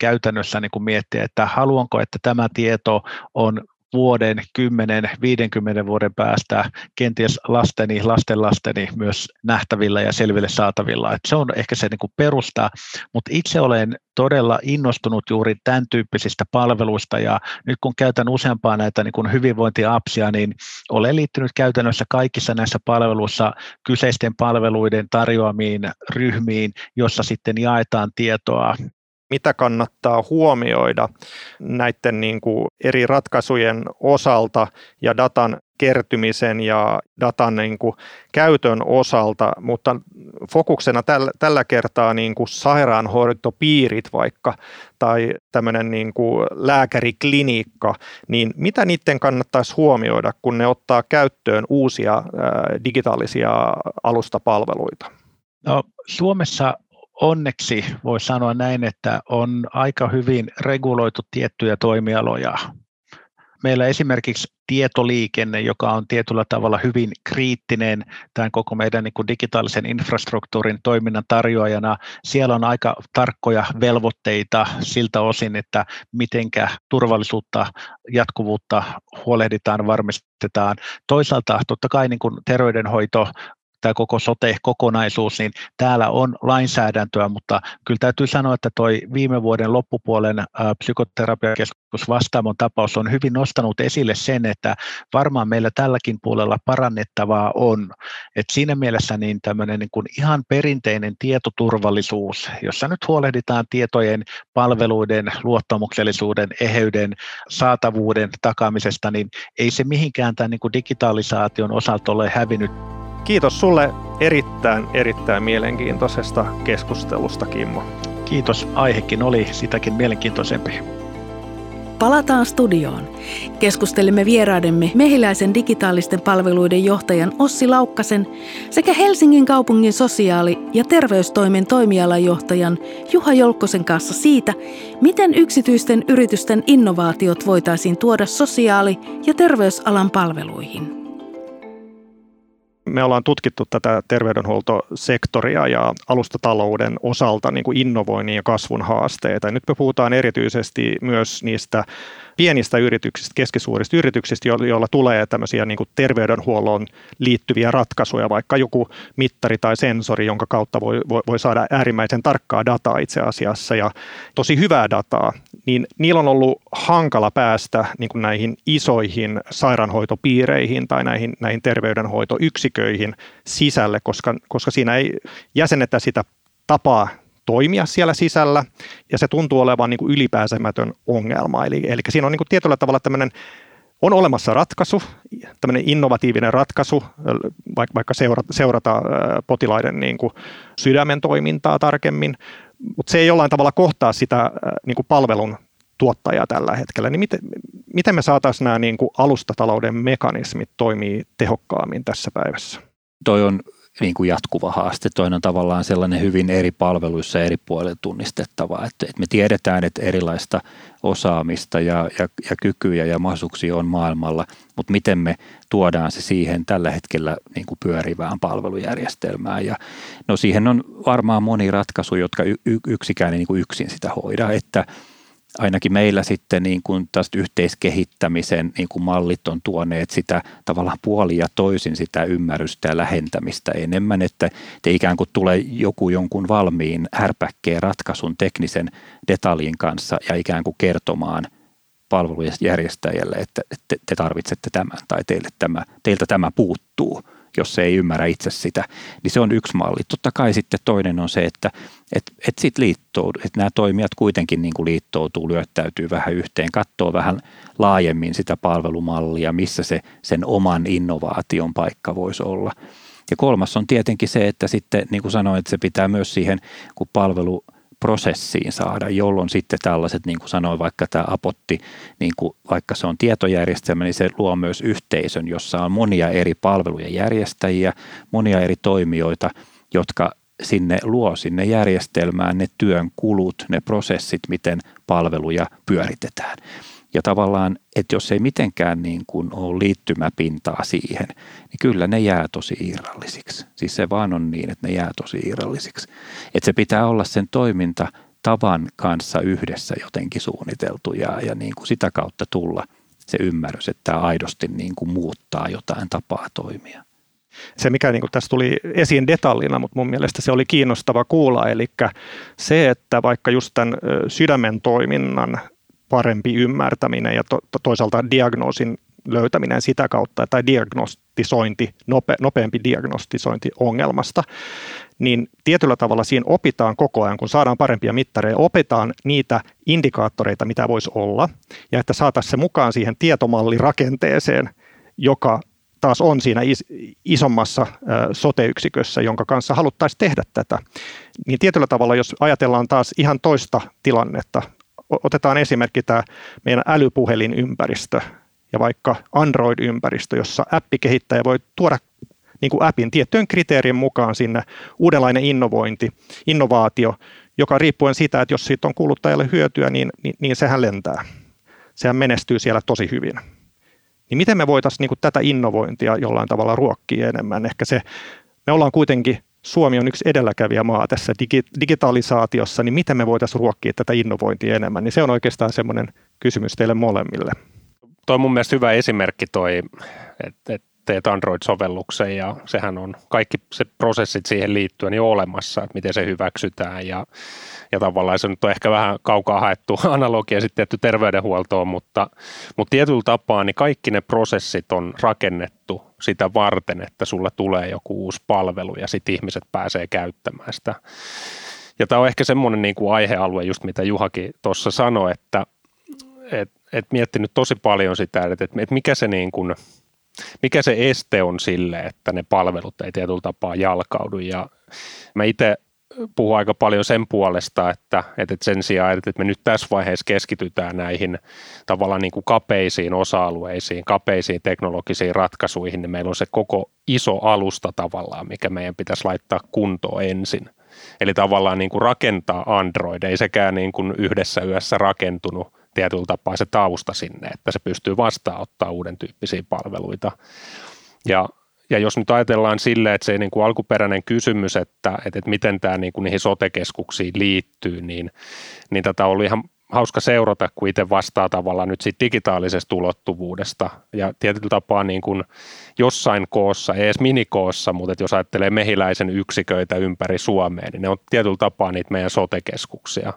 käytännössä niin kuin miettiä, että haluanko, että tämä tieto on vuoden, 10, 50 vuoden päästä kenties lasteni, lastenlasteni myös nähtävillä ja selville saatavilla. Et se on ehkä se niin kuin perusta, mutta itse olen todella innostunut juuri tämän tyyppisistä palveluista ja nyt kun käytän useampaa näitä niin kuin hyvinvointiapsia, niin olen liittynyt käytännössä kaikissa näissä palveluissa kyseisten palveluiden tarjoamiin ryhmiin, jossa sitten jaetaan tietoa mitä kannattaa huomioida näiden niin kuin eri ratkaisujen osalta ja datan kertymisen ja datan niin kuin käytön osalta, mutta fokuksena tällä, tällä kertaa niin kuin sairaanhoitopiirit vaikka tai tämmöinen niin kuin lääkäriklinikka, niin mitä niiden kannattaisi huomioida, kun ne ottaa käyttöön uusia ää, digitaalisia alustapalveluita? No, Suomessa onneksi voi sanoa näin, että on aika hyvin reguloitu tiettyjä toimialoja. Meillä esimerkiksi tietoliikenne, joka on tietyllä tavalla hyvin kriittinen tämän koko meidän niin kuin digitaalisen infrastruktuurin toiminnan tarjoajana. Siellä on aika tarkkoja velvoitteita siltä osin, että mitenkä turvallisuutta, jatkuvuutta huolehditaan, varmistetaan. Toisaalta totta kai niin kuin terveydenhoito tämä koko sote-kokonaisuus, niin täällä on lainsäädäntöä, mutta kyllä täytyy sanoa, että toi viime vuoden loppupuolen psykoterapiakeskus Vastaamon tapaus on hyvin nostanut esille sen, että varmaan meillä tälläkin puolella parannettavaa on. Et siinä mielessä niin tämmöinen niin kuin ihan perinteinen tietoturvallisuus, jossa nyt huolehditaan tietojen, palveluiden, luottamuksellisuuden, eheyden, saatavuuden takaamisesta, niin ei se mihinkään tämän niin kuin digitalisaation osalta ole hävinnyt Kiitos sulle erittäin, erittäin mielenkiintoisesta keskustelusta, Kimmo. Kiitos, aihekin oli sitäkin mielenkiintoisempi. Palataan studioon. Keskustelemme vieraidemme mehiläisen digitaalisten palveluiden johtajan Ossi Laukkasen sekä Helsingin kaupungin sosiaali- ja terveystoimen toimialajohtajan Juha Jolkkosen kanssa siitä, miten yksityisten yritysten innovaatiot voitaisiin tuoda sosiaali- ja terveysalan palveluihin me ollaan tutkittu tätä terveydenhuoltosektoria ja alustatalouden osalta niin kuin innovoinnin ja kasvun haasteita. Nyt me puhutaan erityisesti myös niistä pienistä yrityksistä, keskisuurista yrityksistä, joilla tulee tämmöisiä niin kuin terveydenhuollon liittyviä ratkaisuja, vaikka joku mittari tai sensori, jonka kautta voi, voi, voi saada äärimmäisen tarkkaa dataa itse asiassa ja tosi hyvää dataa, niin niillä on ollut hankala päästä niin kuin näihin isoihin sairaanhoitopiireihin tai näihin, näihin terveydenhoitoyksiköihin sisälle, koska, koska siinä ei jäsennetä sitä tapaa toimia siellä sisällä, ja se tuntuu olevan niin kuin ylipääsemätön ongelma. Eli, eli siinä on niin kuin tietyllä tavalla tämmöinen on olemassa ratkaisu, tämmöinen innovatiivinen ratkaisu, vaikka seurata, seurata potilaiden niin kuin sydämen toimintaa tarkemmin, mutta se ei jollain tavalla kohtaa sitä niin kuin palvelun tuottajaa tällä hetkellä. Niin miten, miten me saataisiin nämä niin kuin alustatalouden mekanismit toimii tehokkaammin tässä päivässä? Toi on niin kuin jatkuva haaste. Toinen on tavallaan sellainen hyvin eri palveluissa eri puolilla tunnistettava, että, että me tiedetään, että erilaista osaamista ja, ja, ja kykyjä ja mahdollisuuksia on maailmalla, mutta miten me tuodaan se siihen tällä hetkellä niin kuin pyörivään palvelujärjestelmään. Ja, no siihen on varmaan moni ratkaisu, jotka y, yksikään ei niin kuin yksin sitä hoida, että – ainakin meillä sitten niin kuin tästä yhteiskehittämisen niin kuin mallit on tuoneet sitä tavallaan puoli ja toisin sitä ymmärrystä ja lähentämistä enemmän, että te ikään kuin tulee joku jonkun valmiin härpäkkeen ratkaisun teknisen detaljin kanssa ja ikään kuin kertomaan palvelujen järjestäjälle, että te, te tarvitsette tämän tai teille tämä, teiltä tämä puuttuu – jos se ei ymmärrä itse sitä, niin se on yksi malli. Totta kai sitten toinen on se, että et, et sit liittoudu, että nämä toimijat kuitenkin niin kuin liittoutuu, lyöttäytyy vähän yhteen, katsoo vähän laajemmin sitä palvelumallia, missä se sen oman innovaation paikka voisi olla. Ja kolmas on tietenkin se, että sitten niin kuin sanoin, että se pitää myös siihen, kun palvelu prosessiin saada, jolloin sitten tällaiset, niin kuin sanoin, vaikka tämä Apotti, niin kuin, vaikka se on tietojärjestelmä, niin se luo myös yhteisön, jossa on monia eri palvelujen järjestäjiä, monia eri toimijoita, jotka sinne luo sinne järjestelmään ne työn kulut, ne prosessit, miten palveluja pyöritetään. Ja tavallaan, että jos ei mitenkään niin kuin ole liittymäpintaa siihen, niin kyllä ne jää tosi irrallisiksi. Siis se vaan on niin, että ne jää tosi irrallisiksi. Että se pitää olla sen toiminta tavan kanssa yhdessä jotenkin suunniteltu ja, ja niin kuin sitä kautta tulla se ymmärrys, että tämä aidosti niin kuin muuttaa jotain tapaa toimia. Se, mikä niin kuin tässä tuli esiin detallina, mutta mun mielestä se oli kiinnostava kuulla, eli se, että vaikka just tämän sydämen toiminnan parempi ymmärtäminen ja to, to, toisaalta diagnoosin löytäminen sitä kautta tai diagnostisointi, nope, nopeampi diagnostisointi ongelmasta, niin tietyllä tavalla siinä opitaan koko ajan, kun saadaan parempia mittareja, opitaan niitä indikaattoreita, mitä voisi olla, ja että saataisiin se mukaan siihen tietomallirakenteeseen, joka taas on siinä isommassa sote-yksikössä, jonka kanssa haluttaisiin tehdä tätä. Niin tietyllä tavalla, jos ajatellaan taas ihan toista tilannetta, otetaan esimerkki tämä meidän älypuhelinympäristö ja vaikka Android-ympäristö, jossa appikehittäjä voi tuoda niin kuin appin tiettyjen kriteerien mukaan sinne uudenlainen innovointi, innovaatio, joka riippuen siitä, että jos siitä on kuluttajalle hyötyä, niin, niin, niin sehän lentää. Sehän menestyy siellä tosi hyvin. Niin miten me voitaisiin niin tätä innovointia jollain tavalla ruokkia enemmän? Ehkä se, me ollaan kuitenkin, Suomi on yksi edelläkävijä maa tässä digi, digitalisaatiossa, niin miten me voitaisiin ruokkia tätä innovointia enemmän? Niin se on oikeastaan semmoinen kysymys teille molemmille. Tuo on mun mielestä hyvä esimerkki toi, että, että teet Android-sovelluksen ja sehän on kaikki se prosessit siihen liittyen jo olemassa, että miten se hyväksytään ja, ja tavallaan se nyt on ehkä vähän kaukaa haettu analogia sitten tietty terveydenhuoltoon, mutta, mutta tietyllä tapaa niin kaikki ne prosessit on rakennettu sitä varten, että sulla tulee joku uusi palvelu ja sitten ihmiset pääsee käyttämään sitä. Ja tämä on ehkä semmoinen niin kuin aihealue, just mitä Juhakin tuossa sanoi, että et, et miettinyt tosi paljon sitä, että, että mikä se niin kuin – mikä se este on sille, että ne palvelut ei tietyllä tapaa jalkaudu. Ja mä itse puhun aika paljon sen puolesta, että, että sen sijaan, että me nyt tässä vaiheessa keskitytään näihin tavallaan niin kuin kapeisiin osa-alueisiin, kapeisiin teknologisiin ratkaisuihin, niin meillä on se koko iso alusta tavallaan, mikä meidän pitäisi laittaa kuntoon ensin. Eli tavallaan niin kuin rakentaa Android, ei sekään niin kuin yhdessä yössä rakentunut, tietyllä tapaa se tausta sinne, että se pystyy vastaanottaa uuden tyyppisiä palveluita. Ja, ja jos nyt ajatellaan sille, että se niin kuin alkuperäinen kysymys, että, että, että miten tämä niin kuin niihin sotekeskuksiin liittyy, niin, niin tätä ollut ihan hauska seurata, kun itse vastaa tavallaan nyt siitä digitaalisesta ulottuvuudesta ja tietyllä tapaa niin kuin jossain koossa, ei edes minikoossa, mutta jos ajattelee mehiläisen yksiköitä ympäri Suomea, niin ne on tietyllä tapaa niitä meidän sotekeskuksia.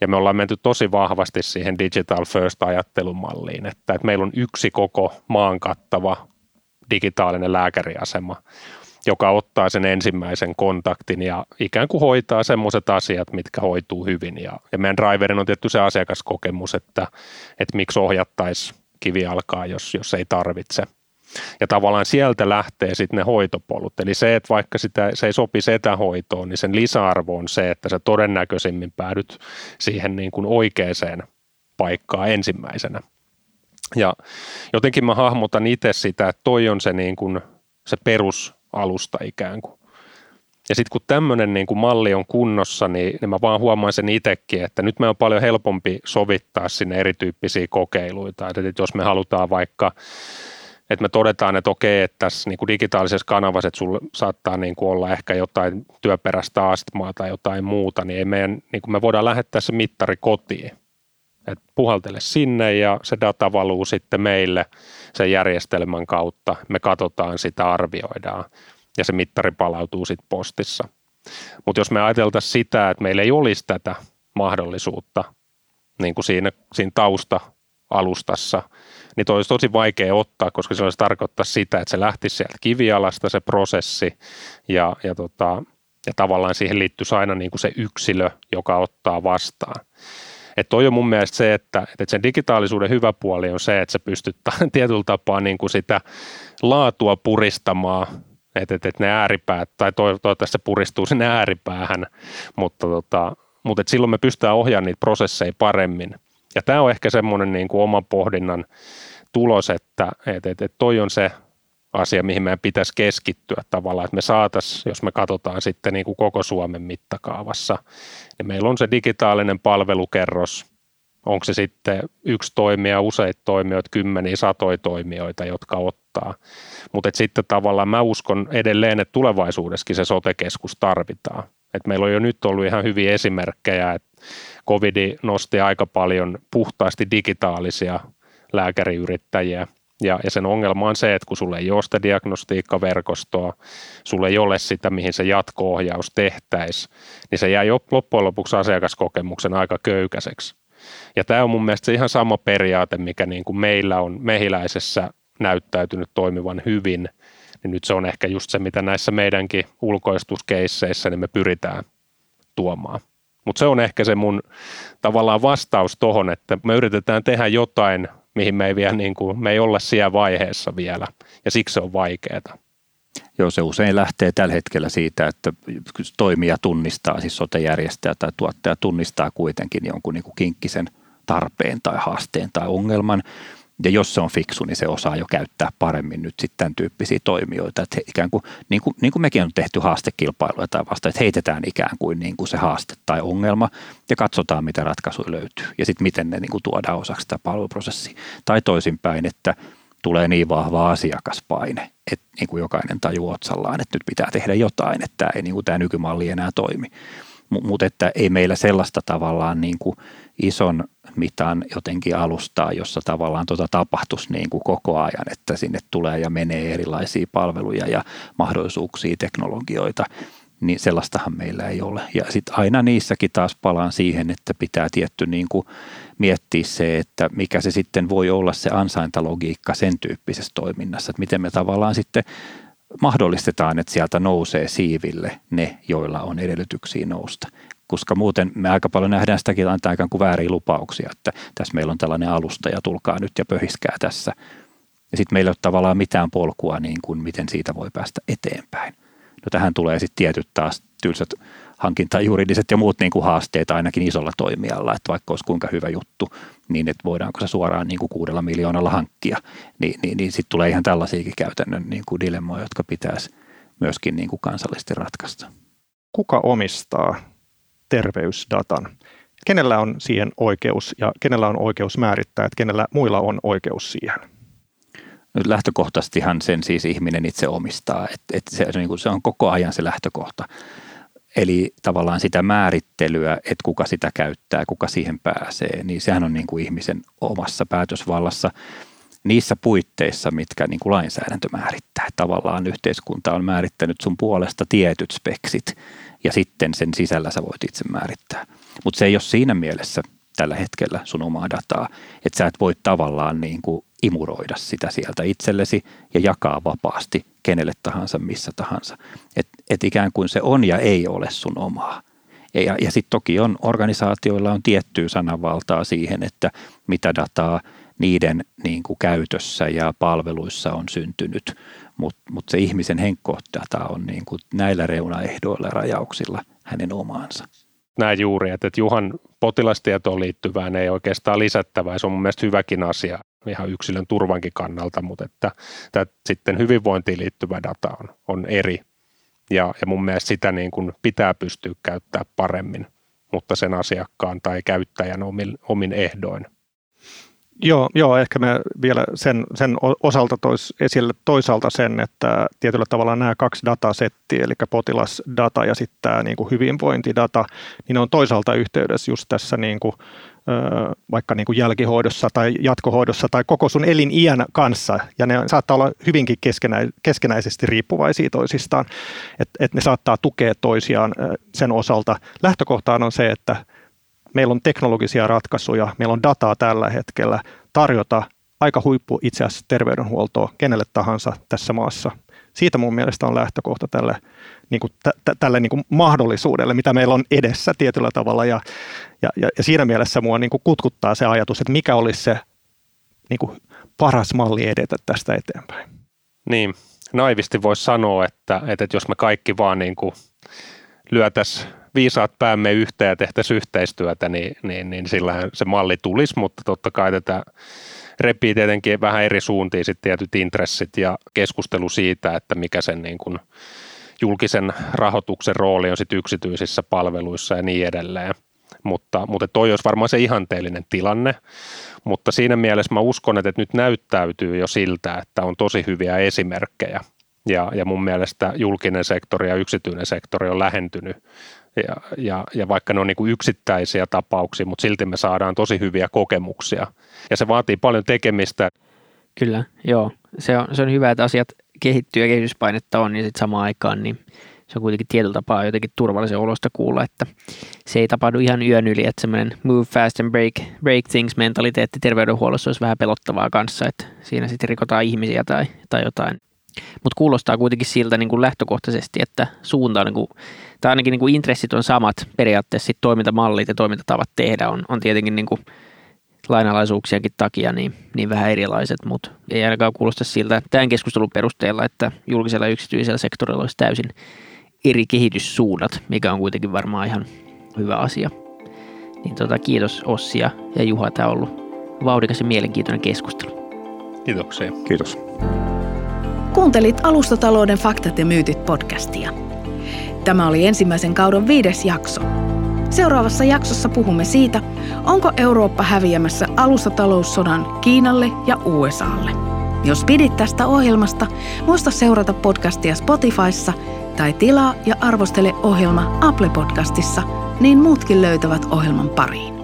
Ja me ollaan menty tosi vahvasti siihen digital first ajattelumalliin, että, että meillä on yksi koko maan kattava digitaalinen lääkäriasema, joka ottaa sen ensimmäisen kontaktin ja ikään kuin hoitaa semmoiset asiat, mitkä hoituu hyvin. Ja, ja meidän driverin on tietty se asiakaskokemus, että, että miksi ohjattaisiin kivialkaa, jos, jos ei tarvitse – ja tavallaan sieltä lähtee sitten ne hoitopolut. Eli se, että vaikka sitä, se ei sopi etähoitoon, niin sen lisäarvo on se, että sä todennäköisimmin päädyt siihen niin kuin oikeaan paikkaan ensimmäisenä. Ja jotenkin mä hahmotan itse sitä, että toi on se, niin kuin, se perusalusta ikään kuin. Ja sitten kun tämmöinen niin malli on kunnossa, niin, niin mä vaan huomaan sen itsekin, että nyt me on paljon helpompi sovittaa sinne erityyppisiä kokeiluita. Että jos me halutaan vaikka että me todetaan, että okei, että tässä niin kuin digitaalisessa kanavassa, että sulla saattaa niin kuin olla ehkä jotain työperäistä astmaa tai jotain muuta, niin, ei meidän, niin kuin me voidaan lähettää se mittari kotiin. Et puhaltele sinne ja se data valuu sitten meille sen järjestelmän kautta. Me katsotaan sitä, arvioidaan ja se mittari palautuu sitten postissa. Mutta jos me ajateltaisiin sitä, että meillä ei olisi tätä mahdollisuutta niin kuin siinä, siinä tausta-alustassa – niin toi olisi tosi vaikea ottaa, koska se olisi tarkoittaa sitä, että se lähtisi sieltä kivialasta se prosessi ja, ja, tota, ja tavallaan siihen liittyisi aina niin kuin se yksilö, joka ottaa vastaan. Että toi on mun mielestä se, että, että sen digitaalisuuden hyvä puoli on se, että se pystyt tietyllä tapaa niin kuin sitä laatua puristamaan, että, että, että ne ääripäät, tai toivottavasti se puristuu sinne ääripäähän, mutta, tota, mutta että silloin me pystytään ohjaamaan niitä prosesseja paremmin. Ja tämä on ehkä semmoinen niin kuin oman pohdinnan tulos, että, että, että toi on se asia, mihin meidän pitäisi keskittyä tavallaan, että me saataisiin, jos me katsotaan sitten niin kuin koko Suomen mittakaavassa, niin meillä on se digitaalinen palvelukerros, onko se sitten yksi toimija, useita toimijoita, kymmeniä, satoja toimijoita, jotka ottaa. Mutta sitten tavallaan mä uskon edelleen, että tulevaisuudessakin se sote-keskus tarvitaan. Et meillä on jo nyt ollut ihan hyviä esimerkkejä, että covid nosti aika paljon puhtaasti digitaalisia lääkäriyrittäjiä. Ja, ja sen ongelma on se, että kun sulle ei ole sitä diagnostiikkaverkostoa, sulle ei ole sitä, mihin se jatko-ohjaus tehtäisiin, niin se jää jo loppujen lopuksi asiakaskokemuksen aika köykäiseksi. Ja tämä on mun mielestä se ihan sama periaate, mikä niin kuin meillä on mehiläisessä näyttäytynyt toimivan hyvin, niin nyt se on ehkä just se, mitä näissä meidänkin ulkoistuskeisseissä niin me pyritään tuomaan. Mutta se on ehkä se mun tavallaan vastaus tuohon, että me yritetään tehdä jotain, mihin me ei, vielä niin kuin, me ei olla siellä vaiheessa vielä, ja siksi se on vaikeaa. Joo, se usein lähtee tällä hetkellä siitä, että toimija tunnistaa, siis sotejärjestäjä tai tuottaja tunnistaa kuitenkin jonkun niin kinkkisen tarpeen tai haasteen tai ongelman, ja jos se on fiksu, niin se osaa jo käyttää paremmin nyt sitten tämän tyyppisiä toimijoita. Että ikään kuin, niin kuin, niin kuin mekin on tehty haastekilpailuja tai vasta, että heitetään ikään kuin, niin kuin se haaste tai ongelma ja katsotaan, mitä ratkaisuja löytyy ja sitten miten ne niin kuin tuodaan osaksi sitä palveluprosessia. Tai toisinpäin, että tulee niin vahva asiakaspaine, että niin kuin jokainen tajuu otsallaan, että nyt pitää tehdä jotain, että ei, niin kuin tämä nykymalli enää toimi. Mutta että ei meillä sellaista tavallaan niin kuin ison mitan jotenkin alustaa, jossa tavallaan tuota tapahtuisi niin kuin koko ajan, että sinne tulee ja menee erilaisia palveluja ja mahdollisuuksia, teknologioita, niin sellaistahan meillä ei ole. Ja sitten aina niissäkin taas palaan siihen, että pitää tietty niin kuin miettiä se, että mikä se sitten voi olla se ansaintalogiikka sen tyyppisessä toiminnassa, että miten me tavallaan sitten mahdollistetaan, että sieltä nousee siiville ne, joilla on edellytyksiä nousta koska muuten me aika paljon nähdään sitäkin antaa ikään kuin vääriä lupauksia, että tässä meillä on tällainen alusta ja tulkaa nyt ja pöhiskää tässä. Ja sitten meillä ei ole tavallaan mitään polkua, niin kuin miten siitä voi päästä eteenpäin. No tähän tulee sitten tietyt taas tylsät hankintajuridiset ja muut niin kuin haasteet ainakin isolla toimijalla, että vaikka olisi kuinka hyvä juttu, niin että voidaanko se suoraan niin kuin kuudella miljoonalla hankkia, niin, niin, niin sitten tulee ihan tällaisiakin käytännön niin kuin dilemmoja, jotka pitäisi myöskin niin kuin kansallisesti ratkaista. Kuka omistaa terveysdatan. Kenellä on siihen oikeus ja kenellä on oikeus määrittää, että kenellä muilla on oikeus siihen? Lähtökohtaisestihan sen siis ihminen itse omistaa, että, että se, niin se on koko ajan se lähtökohta. Eli tavallaan sitä määrittelyä, että kuka sitä käyttää, kuka siihen pääsee, niin sehän on niin kuin ihmisen omassa päätösvallassa niissä puitteissa, mitkä niin kuin lainsäädäntö määrittää. Tavallaan yhteiskunta on määrittänyt sun puolesta tietyt speksit ja sitten sen sisällä sä voit itse määrittää. Mutta se ei ole siinä mielessä tällä hetkellä sun omaa dataa, että sä et voi tavallaan niin kuin imuroida sitä sieltä itsellesi ja jakaa vapaasti kenelle tahansa, missä tahansa. Että et ikään kuin se on ja ei ole sun omaa. Ja, ja, sitten toki on organisaatioilla on tiettyä sananvaltaa siihen, että mitä dataa niiden niin kuin käytössä ja palveluissa on syntynyt, mutta mut se ihmisen henkkohdata on niin kuin näillä reunaehdoilla rajauksilla hänen omaansa. Näin juuri, että Juhan potilastietoon liittyvään ei oikeastaan lisättävää. Se on mun mielestä hyväkin asia ihan yksilön turvankin kannalta, mutta että, että sitten hyvinvointiin liittyvä data on, on eri. Ja, ja mun mielestä sitä niin kuin pitää pystyä käyttämään paremmin, mutta sen asiakkaan tai käyttäjän omin, omin ehdoin. Joo, joo, ehkä me vielä sen, sen osalta tois esille toisaalta sen, että tietyllä tavalla nämä kaksi datasettiä, eli potilasdata ja sitten tämä niin kuin hyvinvointidata, niin ne on toisaalta yhteydessä just tässä niin kuin, vaikka niin kuin jälkihoidossa tai jatkohoidossa tai koko sun eliniän kanssa, ja ne saattaa olla hyvinkin keskenä, keskenäisesti riippuvaisia toisistaan, että et ne saattaa tukea toisiaan sen osalta. Lähtökohtaan on se, että meillä on teknologisia ratkaisuja, meillä on dataa tällä hetkellä tarjota aika huippu itse asiassa terveydenhuoltoa kenelle tahansa tässä maassa. Siitä mun mielestä on lähtökohta tälle, niin kuin, t- tälle niin kuin mahdollisuudelle, mitä meillä on edessä tietyllä tavalla. Ja, ja, ja siinä mielessä mua niin kuin kutkuttaa se ajatus, että mikä olisi se niin kuin paras malli edetä tästä eteenpäin. Niin, naivisti voisi sanoa, että, että jos me kaikki vaan niin kuin lyötäisiin viisaat päämme yhteen ja tehtäisiin yhteistyötä, niin, niin, niin sillähän se malli tulisi, mutta totta kai tätä repii tietenkin vähän eri suuntiin sitten tietyt intressit ja keskustelu siitä, että mikä sen niin kuin julkisen rahoituksen rooli on sitten yksityisissä palveluissa ja niin edelleen. Mutta, mutta toi olisi varmaan se ihanteellinen tilanne, mutta siinä mielessä mä uskon, että nyt näyttäytyy jo siltä, että on tosi hyviä esimerkkejä ja, ja mun mielestä julkinen sektori ja yksityinen sektori on lähentynyt ja, ja, ja vaikka ne on niin kuin yksittäisiä tapauksia, mutta silti me saadaan tosi hyviä kokemuksia. Ja se vaatii paljon tekemistä. Kyllä, joo. Se on, se on hyvä, että asiat kehittyy ja kehityspainetta on, niin sitten samaan aikaan niin se on kuitenkin tietyllä tapaa jotenkin turvallisen olosta kuulla, että se ei tapahdu ihan yön yli, että semmoinen move fast and break, break things mentaliteetti terveydenhuollossa olisi vähän pelottavaa kanssa, että siinä sitten rikotaan ihmisiä tai, tai jotain. Mutta kuulostaa kuitenkin siltä niin kuin lähtökohtaisesti, että suunta on, niin kuin, tai ainakin niin kuin intressit on samat periaatteessa, sit toimintamallit ja toimintatavat tehdä on, on tietenkin niin kuin lainalaisuuksienkin takia niin, niin vähän erilaiset, mutta ei ainakaan kuulosta siltä tämän keskustelun perusteella, että julkisella ja yksityisellä sektorilla olisi täysin eri kehityssuunnat, mikä on kuitenkin varmaan ihan hyvä asia. Niin tota, kiitos Ossi ja Juha, tämä on ollut vauhdikas ja mielenkiintoinen keskustelu. Kiitoksia. Kiitos. Kuuntelit Alustatalouden faktat ja myytit podcastia. Tämä oli ensimmäisen kauden viides jakso. Seuraavassa jaksossa puhumme siitä, onko Eurooppa häviämässä alustataloussodan Kiinalle ja USAlle. Jos pidit tästä ohjelmasta, muista seurata podcastia Spotifyssa tai tilaa ja arvostele ohjelma Apple Podcastissa, niin muutkin löytävät ohjelman pariin.